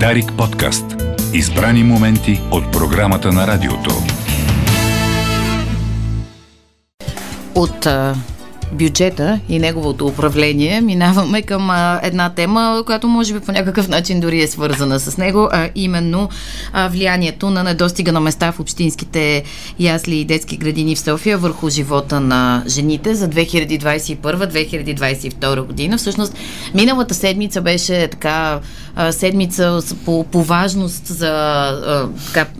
Дарик подкаст. Избрани моменти от програмата на радиото. От а, бюджета и неговото управление минаваме към а, една тема, която може би по някакъв начин дори е свързана с него, а именно а, влиянието на недостига на места в общинските ясли и детски градини в София върху живота на жените за 2021-2022 година. Всъщност, миналата седмица беше така а, седмица по, по важност за а, така,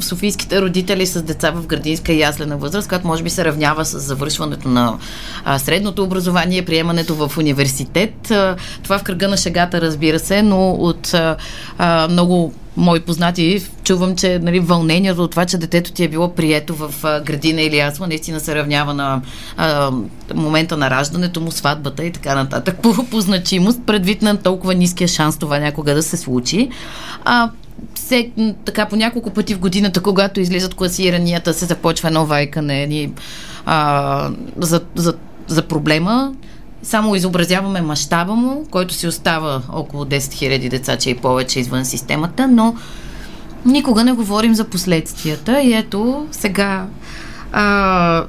софийските родители с деца в градинска и яслена възраст, която може би се равнява с завършването на а, средното образование, приемането в университет. А, това в кръга на шегата, разбира се, но от а, много мои познати чувам, че нали, вълнението от това, че детето ти е било прието в градина или ясла, наистина се равнява на а, момента на раждането му, сватбата и така нататък. По, по значимост, предвид на толкова ниския шанс това някога да се случи. А, все, така по няколко пъти в годината, когато излизат класиранията, се започва едно вайкане ни, а, за, за, за проблема само изобразяваме мащаба му, който си остава около 10 000 деца, че и повече извън системата, но никога не говорим за последствията. И ето, сега а,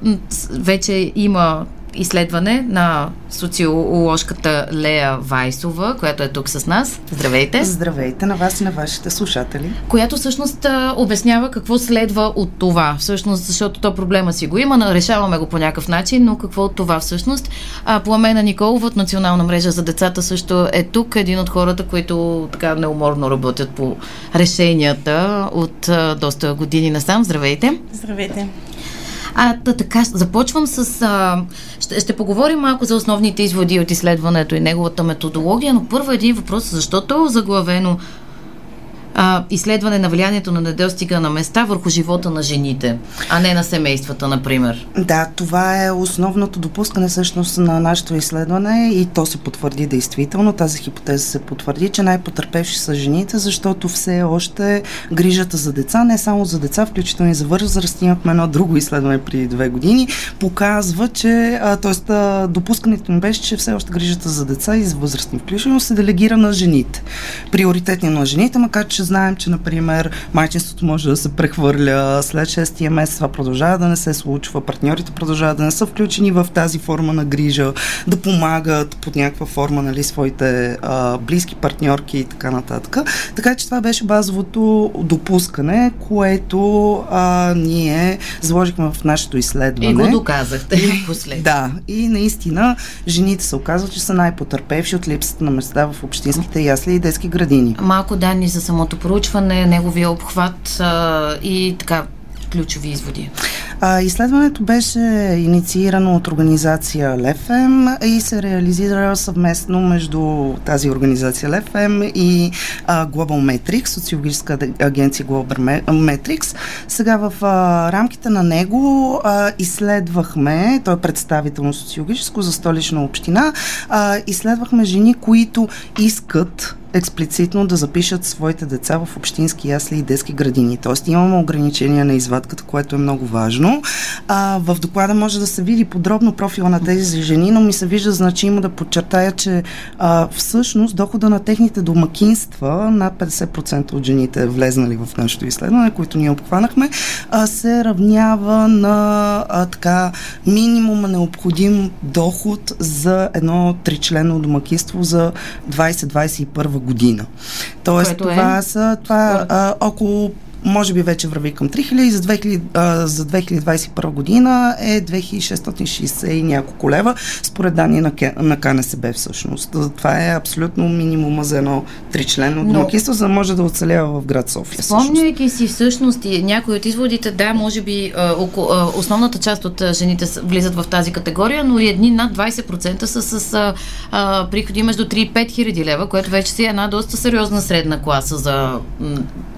вече има изследване на социоложката Лея Вайсова, която е тук с нас. Здравейте! Здравейте на вас и на вашите слушатели. Която всъщност обяснява какво следва от това. Всъщност, защото то проблема си го има, решаваме го по някакъв начин, но какво от това всъщност? А, Пламена Николова от Национална мрежа за децата също е тук, един от хората, които така неуморно работят по решенията от а, доста години насам. Здравейте! Здравейте! А, да, така, започвам с... А, ще, ще поговорим малко за основните изводи от изследването и неговата методология, но първо един въпрос, защо е заглавено а, изследване на влиянието на недостига на места върху живота на жените, а не на семействата, например. Да, това е основното допускане всъщност на нашето изследване и то се потвърди действително. Тази хипотеза се потвърди, че най-потърпевши са жените, защото все още грижата за деца, не само за деца, включително и за възраст, имахме едно друго изследване преди две години, показва, че, т.е. допускането ми беше, че все още грижата за деца и за възрастни включително се делегира на жените. Приоритетни на жените, макар че знаем, че, например, майчинството може да се прехвърля след 6 месец, това продължава да не се случва, партньорите продължават да не са включени в тази форма на грижа, да помагат под някаква форма, нали, своите а, близки партньорки и така нататък. Така че това беше базовото допускане, което а, ние заложихме в нашето изследване. И го доказахте последно. Да, и наистина жените се оказват, че са най-потърпевши от липсата на места в общинските ясли и детски градини. Малко данни за самото неговото проучване, неговия обхват а, и така ключови изводи? А, изследването беше инициирано от организация ЛЕФЕМ и се реализира съвместно между тази организация ЛЕФЕМ и а, Global Metrics, социологическа агенция Global Metrics. Сега в а, рамките на него а, изследвахме, той е представително социологическо за столична община, а, изследвахме жени, които искат експлицитно да запишат своите деца в общински ясли и детски градини. Тоест имаме ограничения на извадката, което е много важно. А, в доклада може да се види подробно профила на тези жени, но ми се вижда значимо да подчертая, че а, всъщност дохода на техните домакинства, над 50% от жените влезнали в нашето изследване, които ние обхванахме, а, се равнява на а, така минимума необходим доход за едно тричлено домакинство за 20-21 година. Тоест, Което това е? са това, а, около може би вече върви към 3000 за, 2000, а, за 2021 година е 2660 и няколко лева, според данни на, на КНСБ всъщност. Това е абсолютно минимума за едно тричленно домакинство, за да може да оцелява в град София. Спомняйки си всъщност и някои от изводите, да, може би а, около, а, основната част от жените влизат в тази категория, но и едни над 20% са с а, а, приходи между 3 и 5 хиляди лева, което вече си е една доста сериозна средна класа за,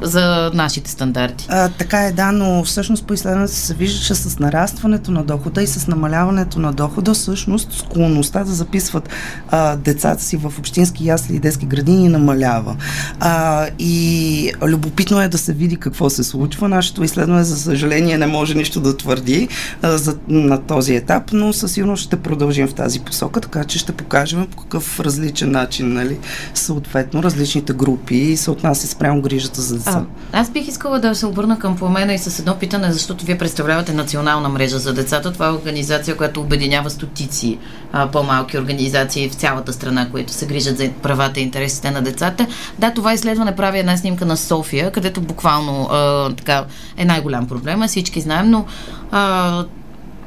за нашите стандарти. А, така е, да, но всъщност по изследването се вижда, че с нарастването на дохода и с намаляването на дохода, всъщност склонността да записват а, децата си в общински ясли и детски градини намалява. А, и любопитно е да се види какво се случва. Нашето изследване, за съжаление, не може нищо да твърди а, за, на този етап, но със сигурност ще продължим в тази посока, така че ще покажем по какъв различен начин, нали, съответно, различните групи се отнася спрямо грижата за деца. А, аз бих искала да се обърна към помена и с едно питане, защото вие представлявате национална мрежа за децата. Това е организация, която обединява стотици а, по-малки организации в цялата страна, които се грижат за правата и интересите на децата. Да, това изследване прави една снимка на София, където буквално а, така е най-голям проблем, всички знаем, но а,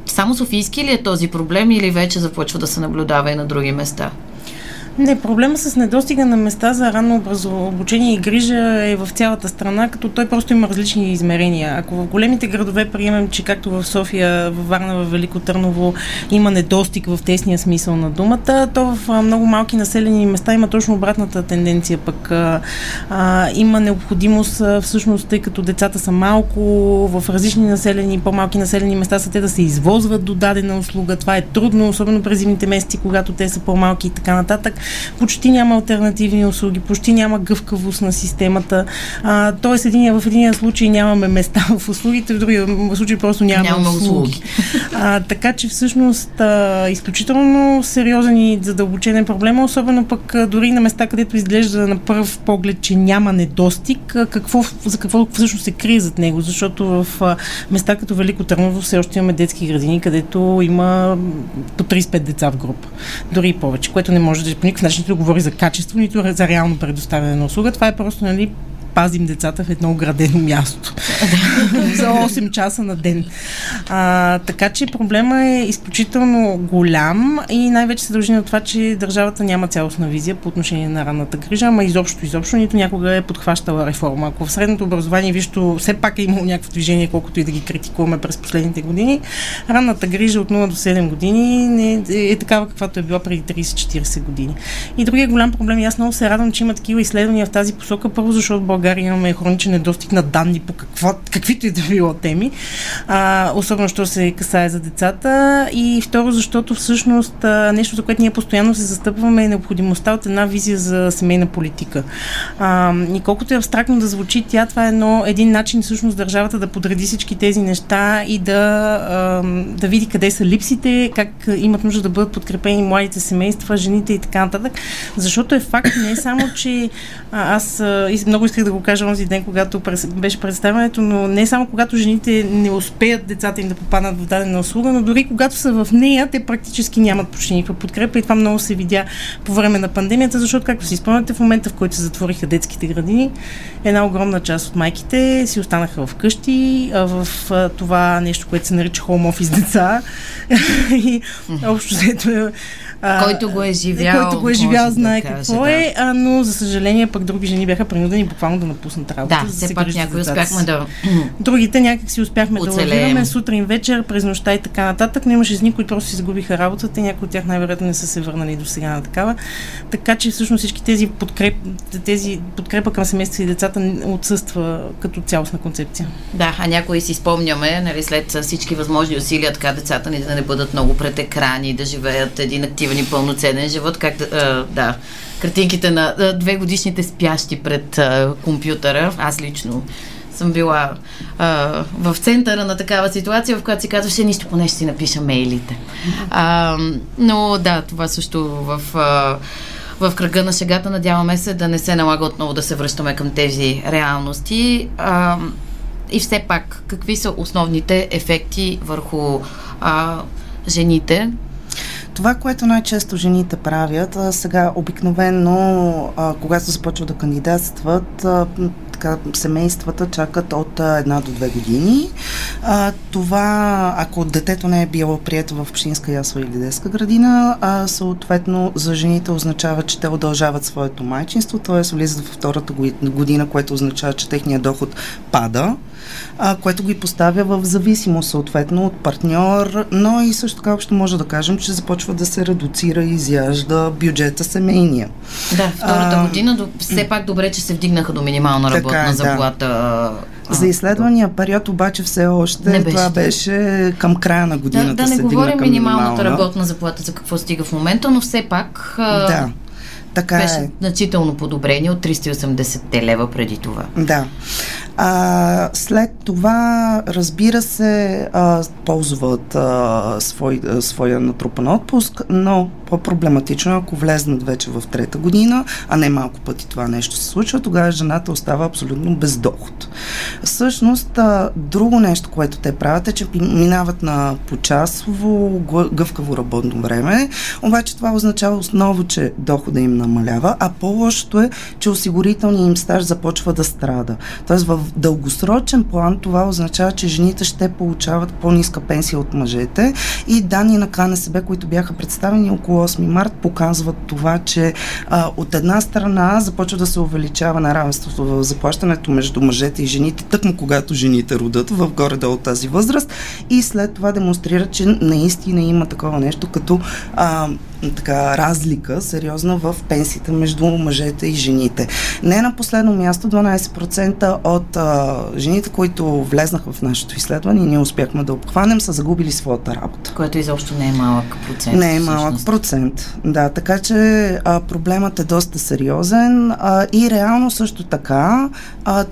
само Софийски ли е този проблем или вече започва да се наблюдава и на други места? Не, проблема с недостига на места за ранно обучение и грижа е в цялата страна, като той просто има различни измерения. Ако в големите градове приемем, че както в София, в Варна, в Велико Търново има недостиг в тесния смисъл на думата, то в много малки населени места има точно обратната тенденция. Пък а, а, има необходимост, всъщност, тъй като децата са малко, в различни населени, по-малки населени места са те да се извозват до дадена услуга. Това е трудно, особено през зимните месеци, когато те са по-малки и така нататък почти няма альтернативни услуги, почти няма гъвкавост на системата. А, тоест, един, в един случай нямаме места в услугите, в другия случай просто нямаме, нямаме услуги. А, така че всъщност а, изключително сериозен и задълбочен проблем, особено пък а, дори на места, където изглежда на първ поглед, че няма недостиг, а, какво, за какво всъщност се крие зад него, защото в а, места като Велико Търново все още имаме детски градини, където има по 35 деца в група, дори повече, което не може да никакъв начин да говори за качество, нито за реално предоставяне на услуга. Това е просто нали, пазим децата в едно оградено място за 8 часа на ден. А, така че проблема е изключително голям и най-вече се дължи на това, че държавата няма цялостна визия по отношение на ранната грижа, ама изобщо, изобщо нито някога е подхващала реформа. Ако в средното образование, вижто, все пак е имало някакво движение, колкото и да ги критикуваме през последните години, ранната грижа от 0 до 7 години не е, е такава, каквато е била преди 30-40 години. И другия голям проблем, и аз много се радвам, че има такива изследвания в тази посока, първо защото България имаме хроничен недостиг на данни по какво, каквито и да било теми, а, особено що се касае за децата. И второ, защото всъщност а, нещо, за което ние постоянно се застъпваме е необходимостта от една визия за семейна политика. А, и колкото е абстрактно да звучи, тя това е едно, един начин всъщност държавата да подреди всички тези неща и да, а, да види къде са липсите, как имат нужда да бъдат подкрепени младите семейства, жените и така нататък. Защото е факт не само, че аз а, много исках да го кажа онзи ден, когато беше представянето, но не само когато жените не успеят децата им да попаднат в дадена услуга, но дори когато са в нея, те практически нямат почти никаква подкрепа и това много се видя по време на пандемията, защото, както си спомняте, в момента, в който се затвориха детските градини, една огромна част от майките си останаха в къщи, в това нещо, което се нарича home office деца. и общо взето а, който го е живял. Който го е живял, знае да какво каже, е, а, но за съжаление пък други жени бяха принудени буквално да напуснат работа. Да, все пак някои успяхме да. Другите някак си успяхме Оцелеем. да лавираме сутрин, вечер, през нощта и така нататък, но имаше жени, които просто си загубиха работата и някои от тях най-вероятно не са се върнали до сега на такава. Така че всъщност всички тези, подкреп, тези подкрепа към семейства и децата отсъства като цялостна концепция. Да, а някои си спомняме, нали, след всички възможни усилия, така децата ни да не бъдат много пред екрани, да живеят един активен активен и пълноценен живот, как да, да картинките на а, две годишните спящи пред а, компютъра. Аз лично съм била а, в центъра на такава ситуация, в която си казваше, нищо поне ще си напиша мейлите. А, но да, това също в... А, в кръга на шегата надяваме се да не се налага отново да се връщаме към тези реалности. А, и все пак, какви са основните ефекти върху а, жените това, което най-често жените правят, а сега обикновено, а, когато започват да кандидатстват, а, така, семействата чакат от една до две години. А, това, ако детето не е било прието в общинска ясла или детска градина, а, съответно за жените означава, че те удължават своето майчинство, т.е. влизат в втората година, което означава, че техният доход пада а, което ги поставя в зависимост съответно от партньор, но и също така общо може да кажем, че започва да се редуцира и изяжда бюджета семейния. Да, втората а, година, до, все пак добре, че се вдигнаха до минимална работна работна е, заплата. Да. За изследвания период обаче все още не беше. това беше към края на годината. Да, да не говорим минималната работна заплата за какво стига в момента, но все пак да. Така беше е. значително подобрение от 380 лева преди това. Да. А, след това, разбира се, а, ползват а, свой, а, своя натрупан отпуск, но по-проблематично, ако влезнат вече в трета година, а не малко пъти това нещо се случва, тогава жената остава абсолютно без доход. Всъщност, друго нещо, което те правят е, че минават на почасово гъвкаво работно време, обаче това означава основно, че дохода им намалява, а по-лошото е, че осигурителният им стаж започва да страда. Тоест в дългосрочен план това означава, че жените ще получават по-ниска пенсия от мъжете и данни на КНСБ, които бяха представени около 8 март, показват това, че а, от една страна започва да се увеличава неравенството в заплащането между мъжете и жените, тъкмо когато жените родат в горе-долу тази възраст и след това демонстрират, че наистина има такова нещо като а, така разлика сериозна в пенсията между мъжете и жените. Не на последно място, 12% от а, жените, които влезнаха в нашето изследване и ние успяхме да обхванем, са загубили своята работа. Което изобщо не е малък процент. Не е малък всъщност. процент, да. Така че а, проблемът е доста сериозен а, и реално също така а,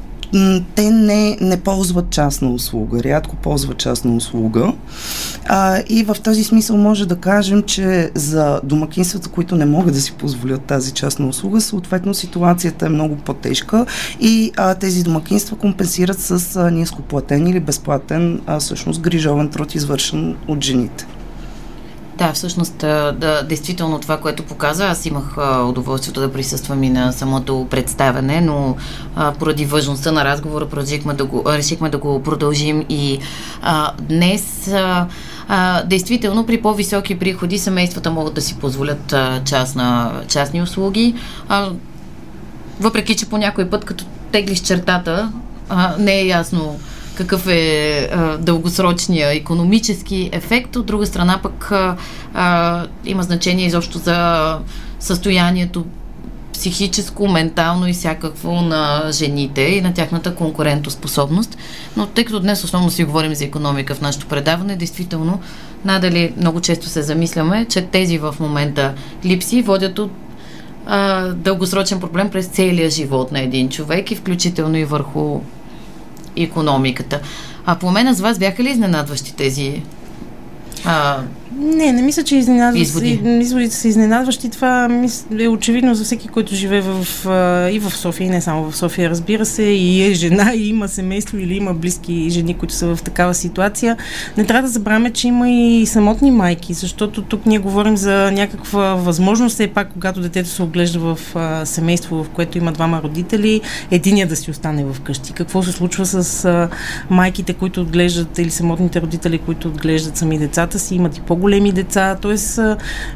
те не, не ползват частна услуга, рядко ползват частна услуга. А, и в този смисъл може да кажем, че за домакинствата, които не могат да си позволят тази частна услуга, съответно ситуацията е много по-тежка и а, тези домакинства компенсират с а, нископлатен или безплатен, а, всъщност грижовен труд, извършен от жените. Да, всъщност, да, действително това, което показа, аз имах удоволствието да присъствам и на самото представяне, но а, поради важността на разговора решихме да го, решихме да го продължим и а, днес а, а, действително при по-високи приходи семействата могат да си позволят а, частна, частни услуги, а, въпреки че по някой път, като теглиш чертата, а, не е ясно какъв е а, дългосрочния економически ефект. От друга страна пък а, има значение изобщо за състоянието психическо, ментално и всякакво на жените и на тяхната конкурентоспособност. Но тъй като днес основно си говорим за економика в нашето предаване, действително надали много често се замисляме, че тези в момента липси водят а, дългосрочен проблем през целия живот на един човек и включително и върху економиката. А по мен с вас бяха ли изненадващи тези а, не, не мисля, че изненадващи. Изводите са изненадващи. Това е очевидно за всеки, който живее в, и в София, и не само в София, разбира се, и е жена, и има семейство, или има близки жени, които са в такава ситуация. Не трябва да забравяме, че има и самотни майки, защото тук ние говорим за някаква възможност, все пак, когато детето се оглежда в семейство, в което има двама родители, единия да си остане в къщи. Какво се случва с майките, които отглеждат, или самотните родители, които отглеждат сами децата си, имат и по големи деца, т.е.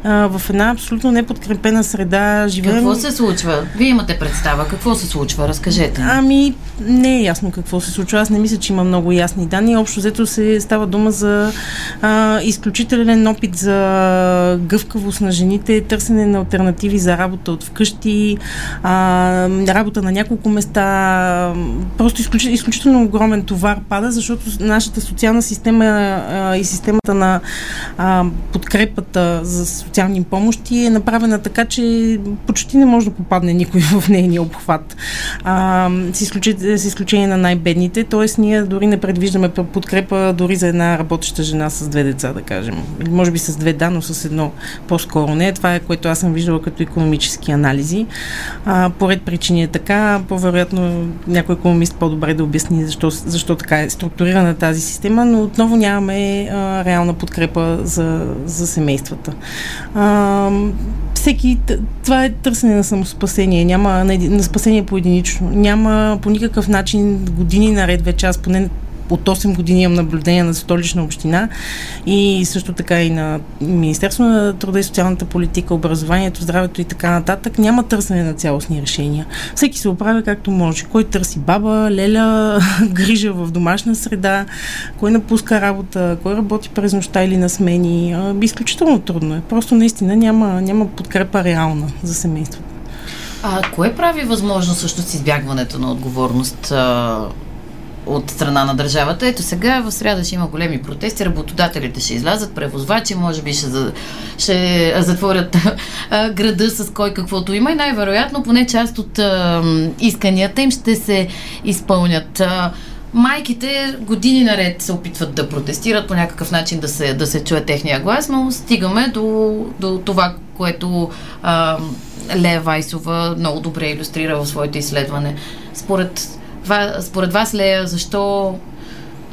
в една абсолютно неподкрепена среда живеем. Какво се случва? Вие имате представа. Какво се случва? Разкажете. Ами, не е ясно какво се случва. Аз не мисля, че има много ясни данни. Общо взето се става дума за а, изключителен опит за гъвкавост на жените, търсене на альтернативи за работа от вкъщи, а, работа на няколко места. Просто изключително, изключително огромен товар пада, защото нашата социална система а, и системата на а, подкрепата за социални помощи е направена така, че почти не може да попадне никой в нейния обхват. А, с, изключение, с изключение на най-бедните, т.е. ние дори не предвиждаме подкрепа дори за една работеща жена с две деца, да кажем. Или може би с две да, но с едно по-скоро не. Това е което аз съм виждала като економически анализи. А, поред причини е така, по-вероятно някой економист по-добре да обясни защо, защо така е структурирана тази система, но отново нямаме а, реална подкрепа за за, семействата. А, всеки, това е търсене на самоспасение, няма на, на спасение по единично. Няма по никакъв начин години наред вече, аз поне от 8 години имам наблюдение на столична община и също така и на Министерство на труда и социалната политика, образованието, здравето и така нататък. Няма търсене на цялостни решения. Всеки се оправя както може. Кой търси баба, леля, грижа в домашна среда, кой напуска работа, кой работи през нощта или на смени. Изключително трудно е. Просто наистина няма, няма подкрепа реална за семейството. А кое прави възможно също с избягването на отговорност от страна на държавата? Ето сега в среда ще има големи протести, работодателите ще излязат, превозвачи, може би ще, за, ще затворят града с кой каквото има и най-вероятно поне част от а, исканията им ще се изпълнят. А, Майките години наред се опитват да протестират по някакъв начин да се, да се чуе техния глас, но стигаме до, до това, което а, Лея Вайсова много добре иллюстрира в своето изследване. Според, според вас, Лея, защо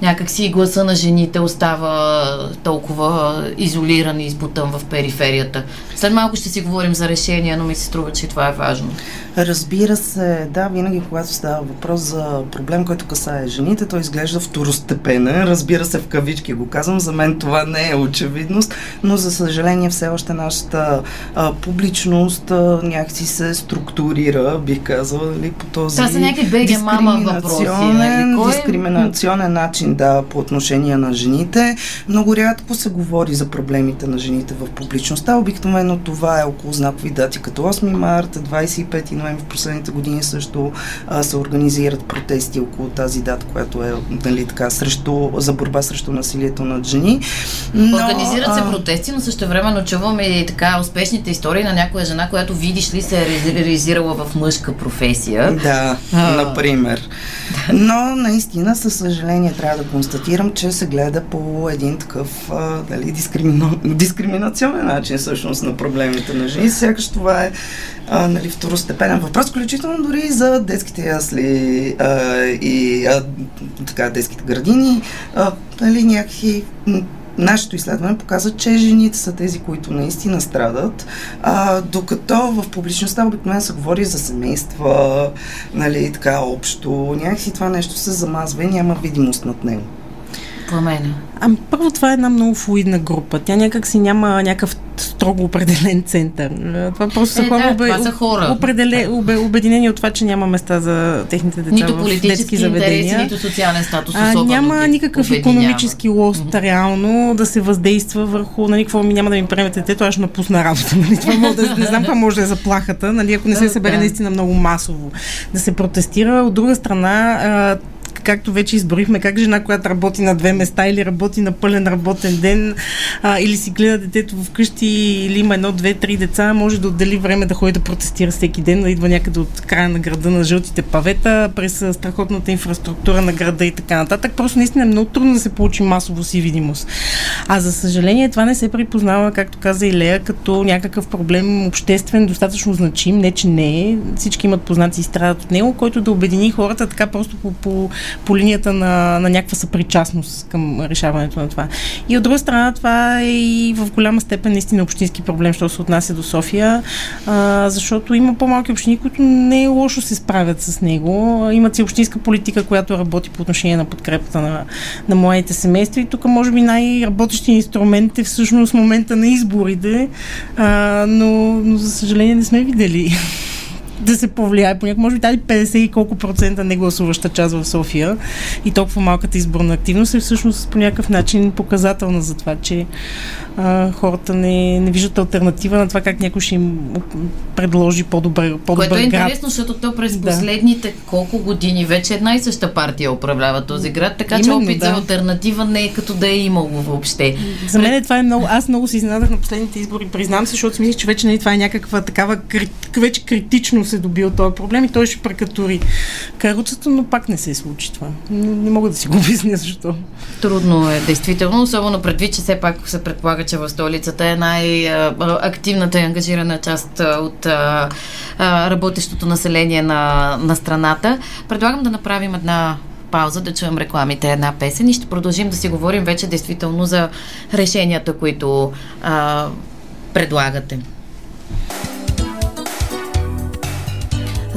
някакси гласа на жените остава толкова изолиран и избутан в периферията. След малко ще си говорим за решения, но ми се струва, че това е важно. Разбира се, да, винаги когато става въпрос за проблем, който касае жените, той изглежда второстепенен. Разбира се, в кавички го казвам, за мен това не е очевидност, но за съжаление все още нашата а, публичност а, някакси се структурира, бих казала, нали, по този Това са някакви мама въпроси. Нали? Кой? Е? Дискриминационен начин, да, по отношение на жените. Много рядко се говори за проблемите на жените в публичността. Обикновено това е около знакови дати, като 8 марта, 25 ноември в последните години също а, се организират протести около тази дата, която е нали, така, срещу, за борба срещу насилието над жени. Но, Организират се протести, но също времено чуваме и така успешните истории на някоя жена, която видиш ли се е реализирала в мъжка професия. Да, а, например. Но наистина, със съжаление, трябва да констатирам, че се гледа по един такъв а, дали, дискримина... дискриминационен начин всъщност на проблемите на жени. Сякаш това е а, нали, второстепенен въпрос, включително дори и за детските ясли а, и а, така, детските градини. А, нали, някакви нашето изследване показва, че жените са тези, които наистина страдат, а, докато в публичността обикновено се говори за семейства, нали, така общо. Някакси това нещо се замазва и няма видимост над него. Пламена. Ами, първо, това е една много флуидна група. Тя някак си няма някакъв строго определен център. Това просто са е, хора, да, обе, това са хора. Определе, обе, обединени от това, че няма места за техните деца нито в детски заведения. Интереси, нито социален статус. А, няма никакъв економически лост mm-hmm. реално да се въздейства върху, нали, какво ми няма да ми приемете детето, аз ще напусна работа. Нали? Това може да, не знам каква може да е заплахата, нали, ако не се събере наистина много масово да се протестира. От друга страна, както вече изборихме, как жена, която работи на две места или работи на пълен работен ден, а, или си гледа детето вкъщи, или има едно, две, три деца, може да отдели време да ходи да протестира всеки ден, да идва някъде от края на града на жълтите павета, през страхотната инфраструктура на града и така нататък. Просто наистина е много трудно да се получи масово си видимост. А за съжаление това не се припознава, както каза и Лея, като някакъв проблем обществен, достатъчно значим, не че не е. Всички имат познати и страдат от него, който да обедини хората така просто по, по по линията на, на някаква съпричастност към решаването на това. И от друга страна, това е и в голяма степен наистина общински проблем, що се отнася до София, а, защото има по-малки общини, които не е лошо се справят с него. Имат си общинска политика, която работи по отношение на подкрепата на, на младите семейства и тук може би най-работещи инструмент е всъщност момента на изборите, а, но, но за съжаление не сме видели да се повлияе. Понякога може би тази 50 и колко процента негласуваща част в София и толкова малката изборна активност е всъщност по някакъв начин показателна за това, че а, хората не, не виждат альтернатива на това как някой ще им предложи по-добър, по-добър Което е град. интересно, защото то през да. последните колко години вече една и съща партия управлява този град, така Именно, че опит да. за альтернатива не е като да е имало въобще. За мен е, това е много... Аз много се изненадах на последните избори, признам се, защото си мислих, че вече нали, това е някаква такава вече критично се добил този проблем и той ще прекатури каруцата, но пак не се случи това. Не, не мога да си го обясня защо. Трудно е, действително, особено предвид, че все пак се предполага, че в столицата е най-активната и ангажирана част от работещото население на, на страната. Предлагам да направим една пауза, да чуем рекламите, една песен и ще продължим да си говорим вече действително за решенията, които а, предлагате.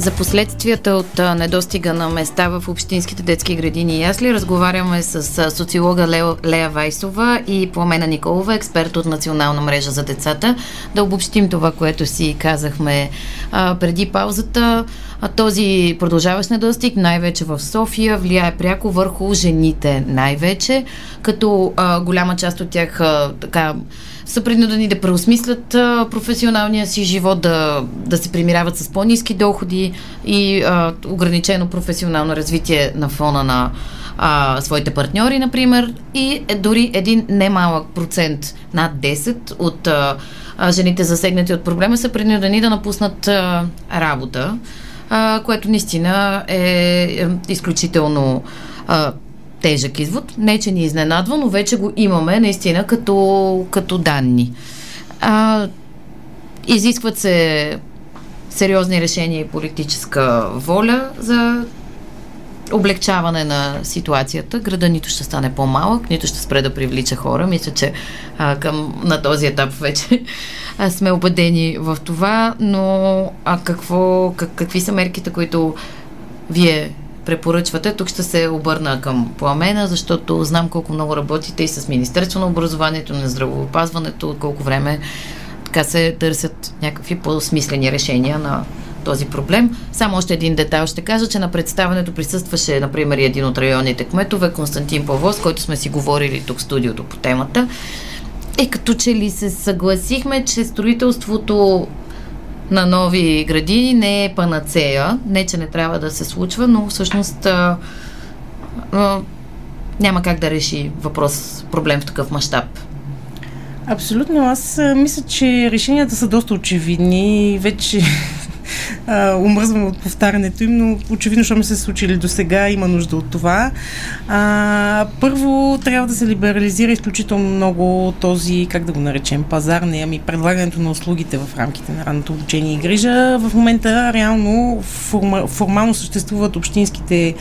За последствията от недостига на места в общинските детски градини и ясли разговаряме с социолога Лео, Лея Вайсова и Пламена Николова, експерт от Национална мрежа за децата. Да обобщим това, което си казахме а, преди паузата. А този продължаващ недостиг, най-вече в София, влияе пряко върху жените най-вече, като а, голяма част от тях а, така са принудени да преосмислят а, професионалния си живот, да, да се примиряват с по-низки доходи и а, ограничено професионално развитие на фона на а, своите партньори, например, и е, дори един немалък процент, над 10 от а, жените засегнати от проблема са принудени да напуснат а, работа, а, което наистина е, е изключително а, тежък извод. Не, че ни изненадва, но вече го имаме наистина като, като данни. А, изискват се сериозни решения и политическа воля за облегчаване на ситуацията. Града нито ще стане по-малък, нито ще спре да привлича хора. Мисля, че а, към, на този етап вече а, сме убедени в това, но а какво, как, какви са мерките, които вие препоръчвате. Тук ще се обърна към пламена, защото знам колко много работите и с Министерство на образованието, на здравеопазването, колко време така се търсят някакви по-смислени решения на този проблем. Само още един детайл ще кажа, че на представенето присъстваше, например, един от районните кметове, Константин Павлов, с който сме си говорили тук в студиото по темата. И като че ли се съгласихме, че строителството на нови градини не е панацея. Не, че не трябва да се случва, но всъщност а, а, няма как да реши въпрос, проблем в такъв мащаб. Абсолютно. Аз мисля, че решенията са доста очевидни. Вече а, умръзвам от повтарянето им, но очевидно, що ми се случили до сега, има нужда от това. А, първо, трябва да се либерализира изключително много този, как да го наречем, пазар, не, ами предлагането на услугите в рамките на ранното обучение и грижа. В момента реално форма, формално съществуват общинските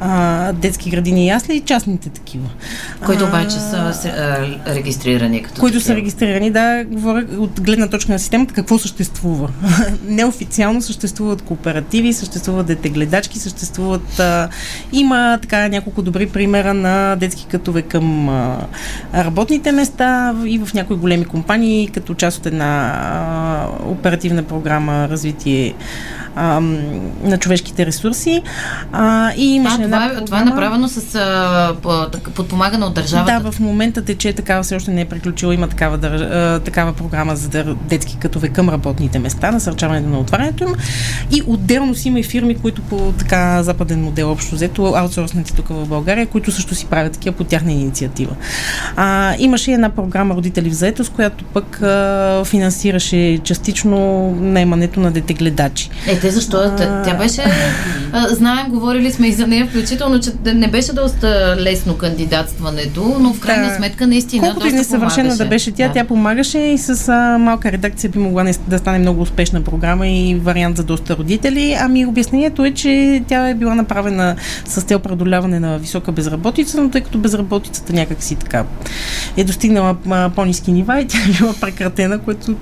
а, детски градини и ясли и частните такива. Които обаче са а, регистрирани като Които такива. са регистрирани, да, говоря от гледна точка на системата, какво съществува. Неофициално съществуват кооперативи, съществуват детегледачки, съществуват... А, има така няколко добри примера на детски кътове към а, работните места и в някои големи компании, като част от една а, оперативна програма развитие на човешките ресурси. А, и имаше а, това, е, това е направено с а, подпомагане от държавата? Да, в момента тече такава, все още не е приключила, има такава, държ... а, такава програма за детски кътове към работните места, насърчаването на отварянето им. И отделно си има и фирми, които по така западен модел общо взето, аутсорснати тук в България, които също си правят такива по тяхна инициатива. А, имаше една програма Родители в заетост, която пък а, финансираше частично наемането на детегледачи. Е, те защо? А... Тя беше, а, знаем, говорили сме и за нея, включително, че не беше доста лесно кандидатстването, но в крайна да. сметка наистина Колкото и несъвършена да беше тя, да. тя помагаше и с а, малка редакция би могла да стане много успешна програма и вариант за доста родители. Ами обяснението е, че тя е била направена с цел преодоляване на висока безработица, но тъй като безработицата някак си така е достигнала по-низки нива и тя е била прекратена, което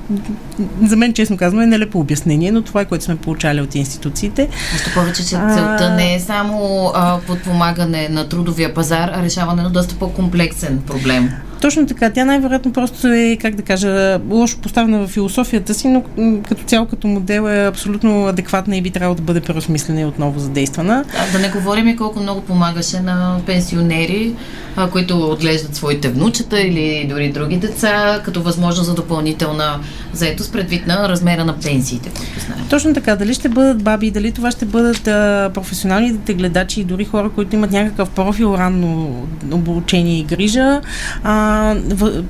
за мен, честно казано, е нелепо обяснение, но това е което сме получали от институциите. Още повече, че целта не е само а, подпомагане на трудовия пазар, а решаване на доста по-комплексен проблем. Точно така. Тя най-вероятно просто е, как да кажа, лошо поставена в философията си, но като цяло като модел е абсолютно адекватна и би трябвало да бъде преосмислена и отново задействана. Да, да не говорим и колко много помагаше на пенсионери, а, които отглеждат своите внучета или дори други деца, като възможност за допълнителна заетост предвид на размера на пенсиите, които знаем. Точно така. Дали ще бъдат баби, дали това ще бъдат а, професионалните гледачи и дори хора, които имат някакъв профил ранно обучение и грижа. А,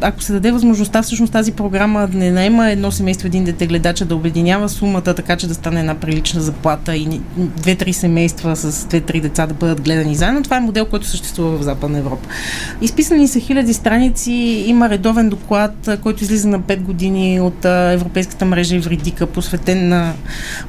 ако се даде възможността всъщност тази програма не наема едно семейство, един дете гледача, да обединява сумата, така че да стане една прилична заплата и две-три семейства с две-три деца да бъдат гледани заедно, това е модел, който съществува в Западна Европа. Изписани са хиляди страници, има редовен доклад, който излиза на 5 години от Европейската мрежа Евридика, посветен на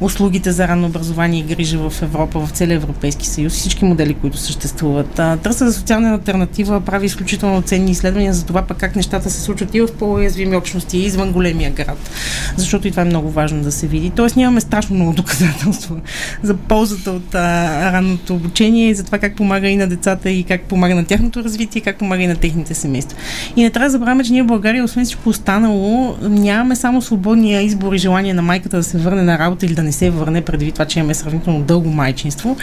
услугите за ранно образование и грижа в Европа, в целия Европейски съюз, всички модели, които съществуват. Търса за социална альтернатива прави изключително ценни изследвания за това пък как нещата се случват и в по-уязвими общности, и извън големия град, защото и това е много важно да се види. Тоест нямаме страшно много доказателства за ползата от а, ранното обучение и за това как помага и на децата и как помага на тяхното развитие, как помага и на техните семейства. И не трябва да забравяме, че ние в България, освен всичко останало, нямаме само свободния избор и желание на майката да се върне на работа или да не се върне предвид това, че имаме сравнително дълго майчинство,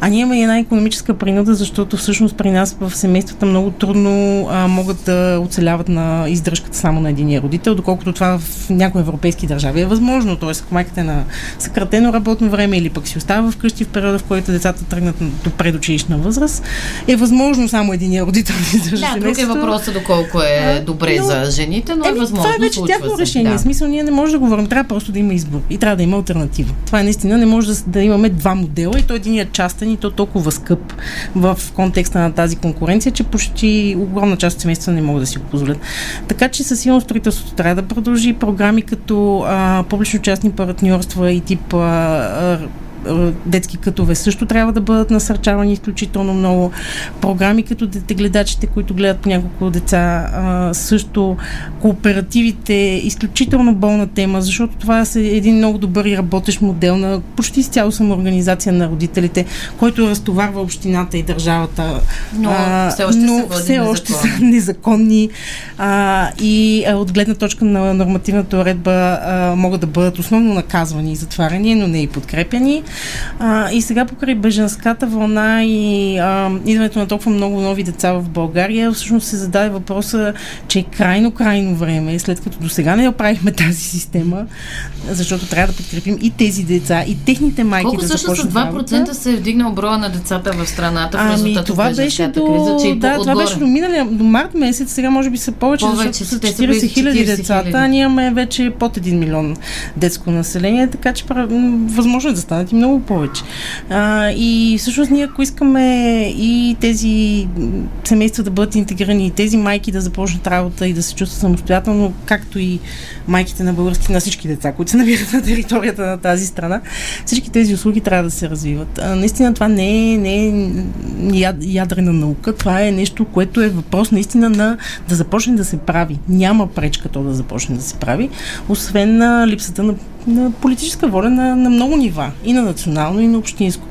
а ние имаме една економическа принуда, защото всъщност при нас в семействата много трудно а, могат да да оцеляват на издръжката само на единия родител, доколкото това в някои европейски държави е възможно. Тоест, ако майката е на съкратено работно време или пък си остава вкъщи в периода, в който децата тръгнат до предучилищна възраст, е възможно само единия родител да издържа Да, друг е въпросът доколко е добре но, за жените, но е възможно. Това е вече тяхно решение. Да. Смисъл, ние не можем да говорим, трябва просто да има избор и трябва да има альтернатива. Това е наистина, не може да, да имаме два модела и то един е частен и то толкова скъп в контекста на тази конкуренция, че почти огромна част от семейства не могат да си го позволят. Така че със сигурност строителството трябва да продължи програми като публично-частни партньорства и тип а, детски кътове също трябва да бъдат насърчавани изключително много. Програми като детегледачите, които гледат по няколко деца, също кооперативите, изключително болна тема, защото това е един много добър и работещ модел на почти с цяло самоорганизация на родителите, който разтоварва общината и държавата. Но а, все още, но се все още са незаконни а, и а, от гледна точка на нормативната уредба а, могат да бъдат основно наказвани и затваряни, но не и подкрепяни. А, и сега покрай беженската вълна и а, идването на толкова много нови деца в България, всъщност се зададе въпроса, че е крайно, крайно време, след като до сега не оправихме тази система, защото трябва да подкрепим и тези деца, и техните майки Колко да започнат с 2% работа. се е вдигнал броя на децата в страната в ами, това беше до, криза, че да, това беше до миналия, до март месец, сега може би са повече, повече защото са 40 хиляди децата, а ние имаме вече под 1 милион детско население, така че възможно е да станат и много повече. А, и всъщност ние, ако искаме и тези семейства да бъдат интегрирани, и тези майки да започнат работа и да се чувстват самостоятелно, както и майките на български, на всички деца, които се намират на територията на тази страна, всички тези услуги трябва да се развиват. А, наистина това не е, не е ядрена наука, това е нещо, което е въпрос наистина на да започне да се прави. Няма пречка то да започне да се прави, освен на липсата на на политическа воля на, на много нива. И на национално, и на общинско.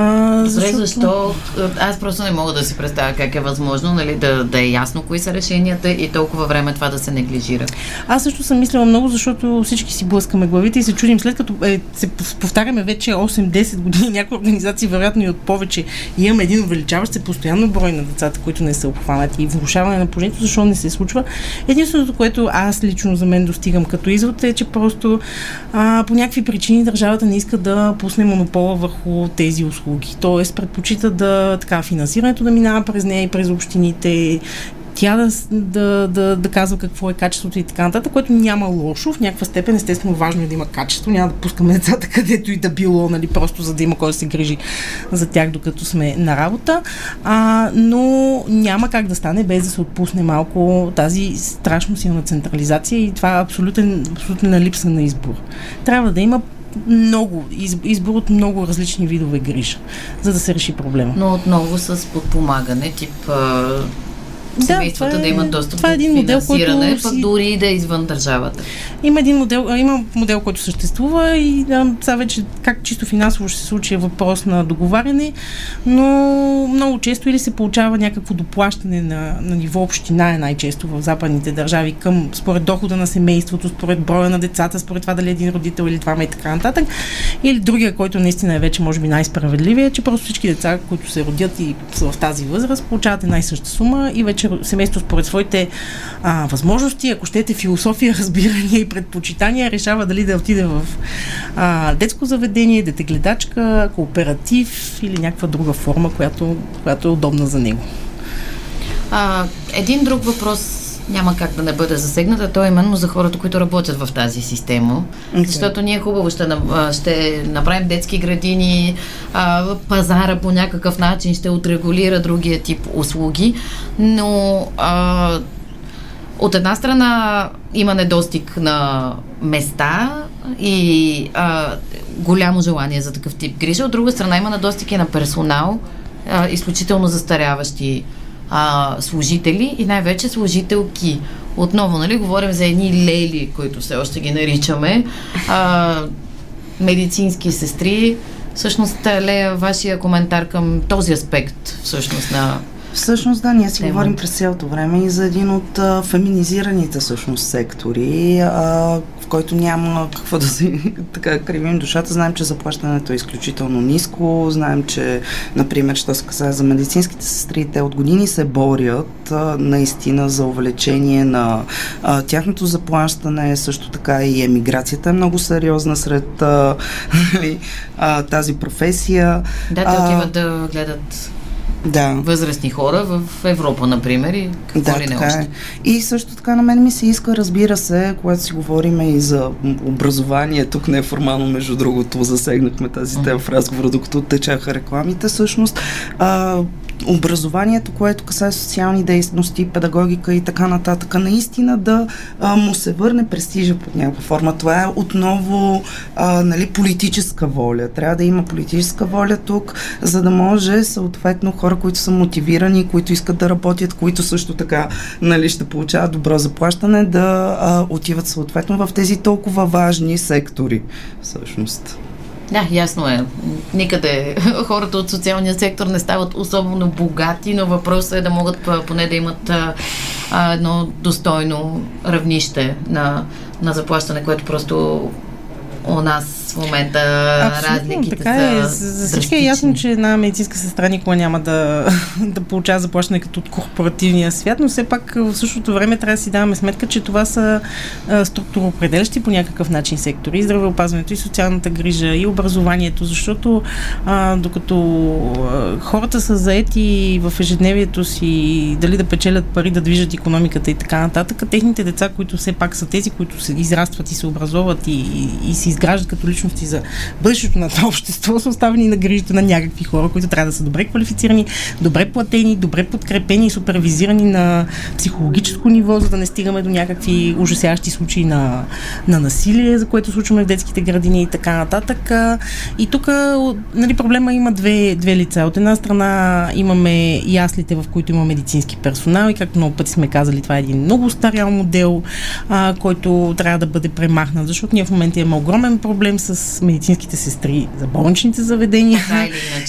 А, Добре, защо? Аз просто не мога да си представя как е възможно нали, да, да е ясно кои са решенията и толкова време това да се неглижира. Аз също съм мислила много, защото всички си блъскаме главите и се чудим, след като е, се повтаряме вече 8-10 години, някои организации, вероятно и от повече, и имаме един увеличаващ се постоянно брой на децата, които не са обхванати и влушаване на положението, защо не се случва. Единственото, което аз лично за мен достигам като извод е, че просто а, по някакви причини държавата не иска да пусне монопола върху тези услуги услуги. Тоест, предпочита да така, финансирането да минава през нея и през общините, тя да, да, да, да казва какво е качеството и така нататък, което няма лошо. В някаква степен, естествено, важно е да има качество. Няма да пускаме децата където и да било, нали, просто за да има кой да се грижи за тях, докато сме на работа. А, но няма как да стане без да се отпусне малко тази страшно силна централизация и това е абсолютен, абсолютна липса на избор. Трябва да има много, избор от много различни видове грижа, за да се реши проблема. Но отново с подпомагане, тип семействата да, е, да имат достъп това е един модел, който пък дори и да е извън държавата. Има един модел, има модел, който съществува и да, сега вече как чисто финансово ще се случи е въпрос на договаряне, но много често или се получава някакво доплащане на, на ниво община е най-често в западните държави към според дохода на семейството, според броя на децата, според това дали е един родител или двама и така нататък. Или другия, който наистина е вече може би най-справедливия, че просто всички деца, които се родят и са в тази възраст, получават една и съща сума и вече семейство според своите а, възможности, ако щете философия, разбирания и предпочитания, решава дали да отиде в а, детско заведение, детегледачка, кооператив или някаква друга форма, която, която е удобна за него. А, един друг въпрос няма как да не бъде засегната, то е именно за хората, които работят в тази система. Okay. Защото ние хубаво ще, ще направим детски градини, а, пазара по някакъв начин ще отрегулира другия тип услуги, но а, от една страна има недостиг на места и а, голямо желание за такъв тип грижа, от друга страна има недостиг и на персонал, а, изключително застаряващи а, служители и най-вече служителки. Отново, нали, говорим за едни лели, които все още ги наричаме, а, медицински сестри. Всъщност, Лея, вашия коментар към този аспект всъщност на Всъщност да, ние си Тема. говорим през цялото време и за един от а, феминизираните всъщност сектори, а, в който няма какво да си така кривим душата. Знаем, че заплащането е изключително ниско, знаем, че, например, що се каза за медицинските сестри, те от години се борят а, наистина за увеличение на а, тяхното заплащане, също така и емиграцията е много сериозна сред а, нали, а, тази професия. Да, те отиват да гледат да. възрастни хора в Европа, например, и какво да, ли не още. Е. И също така на мен ми се иска, разбира се, когато си говорим и за образование, тук не е формално, между другото, засегнахме тази тема в разговора, докато течаха рекламите, всъщност, а, образованието, което касае социални дейности, педагогика и така нататък, наистина да а, му се върне престижа под някаква форма. Това е отново а, нали, политическа воля. Трябва да има политическа воля тук, за да може съответно хора, които са мотивирани, които искат да работят, които също така нали, ще получават добро заплащане, да а, отиват съответно в тези толкова важни сектори всъщност. Да, ясно е. Никъде хората от социалния сектор не стават особено богати, но въпросът е да могат поне да имат а, едно достойно равнище на, на заплащане, което просто у нас в момента Абсолютно, разликите така е. За, всички е ясно, че една медицинска сестра никога няма да, да получава заплащане като от корпоративния свят, но все пак в същото време трябва да си даваме сметка, че това са структуроопределящи по някакъв начин сектори. И здравеопазването, и социалната грижа, и образованието, защото а, докато а, хората са заети в ежедневието си, дали да печелят пари, да движат економиката и така нататък, техните деца, които все пак са тези, които се израстват и се образоват и, и, и се изграждат като личности за бъдещето на това общество са оставени на грижите на някакви хора, които трябва да са добре квалифицирани, добре платени, добре подкрепени и супервизирани на психологическо ниво, за да не стигаме до някакви ужасящи случаи на, на насилие, за което случваме в детските градини и така нататък. И тук нали, проблема има две, две лица. От една страна имаме яслите, в които има медицински персонал и както много пъти сме казали, това е един много старял модел, а, който трябва да бъде премахнат, защото ние в момента имаме огромен проблем с медицинските сестри за болничните заведения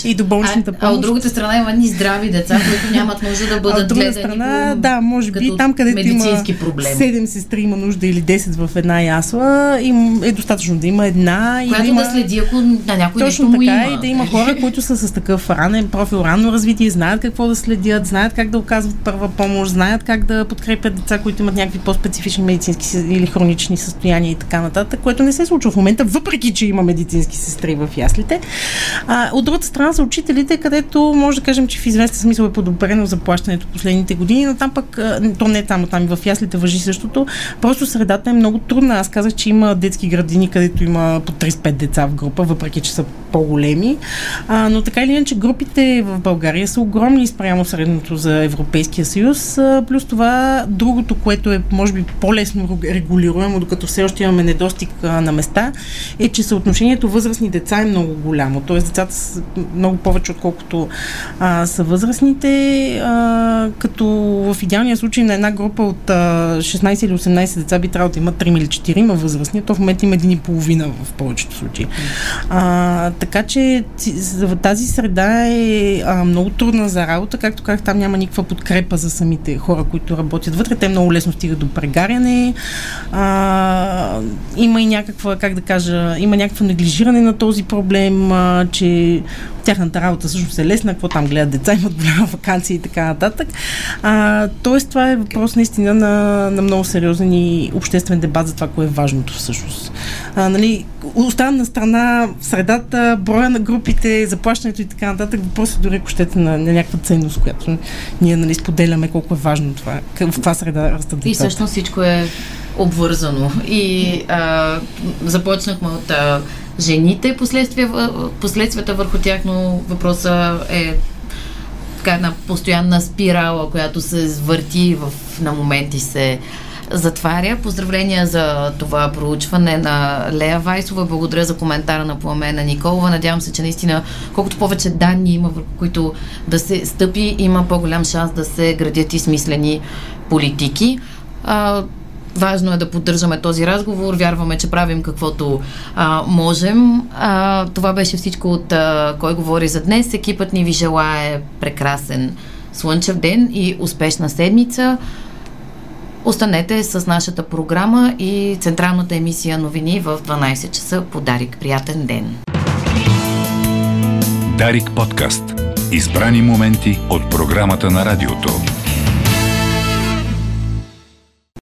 и до болничната помощ. А, а от другата страна има ни здрави деца, които нямат нужда да бъдат а от друга страна, по, да, може би там, където има проблем. 7 сестри има нужда или 10 в една ясла, им е достатъчно да има една. Която да, има... да следи, ако на някой Точно нещо така, има. и да има хора, които са с такъв ранен профил, ранно развитие, знаят какво да следят, знаят как да оказват първа помощ, знаят как да подкрепят деца, които имат някакви по-специфични медицински или хронични състояния и така нататък, което не се случва в момента, въпреки че има медицински сестри в яслите. А, от другата страна са учителите, където може да кажем, че в известен смисъл е подобрено заплащането последните години, но там пък, то не е там, там и в яслите въжи същото. Просто средата е много трудна. Аз казах, че има детски градини, където има по 35 деца в група, въпреки че са по-големи. А, но така или иначе, групите в България са огромни спрямо средното за Европейския съюз. Плюс това, другото, което е, може би, по-лесно регулируемо, докато все още имаме недостиг на места, е, че съотношението възрастни деца е много голямо. Тоест, децата са много повече, отколкото а, са възрастните. А, като в идеалния случай на една група от а, 16 или 18 деца би трябвало да има 3 или 4 възрастни, то в момента има един и половина в повечето случаи. А, така че тази среда е а, много трудна за работа, както как там няма никаква подкрепа за самите хора, които работят вътре. Те много лесно стигат до прегаряне. А, има и някаква, как да кажа, има някакво неглижиране на този проблем, а, че тяхната работа всъщност е лесна, какво там гледат деца, имат голяма вакансия и така нататък. А, тоест, това е въпрос наистина на, на много сериозен и обществен дебат за това, кое е важното всъщност. А, нали, остана на страна средата, броя на групите, заплащането и така нататък, въпросът е дори ако щете на, на някаква ценност, която ние нали, споделяме колко е важно това, в каква среда растат децата. И всъщност всичко е обвързано. И а, започнахме от а, жените, последствията върху тях, но въпросът е така една постоянна спирала, която се върти в, на моменти се затваря. Поздравления за това проучване на Лея Вайсова. Благодаря за коментара на Пламена Николова. Надявам се, че наистина колкото повече данни има, върху които да се стъпи, има по-голям шанс да се градят и смислени политики. А, Важно е да поддържаме този разговор. Вярваме, че правим каквото а, можем. А, това беше всичко от а, Кой говори за днес. Екипът ни ви желае прекрасен слънчев ден и успешна седмица. Останете с нашата програма и централната емисия новини в 12 часа по Дарик. Приятен ден! Дарик подкаст. Избрани моменти от програмата на радиото.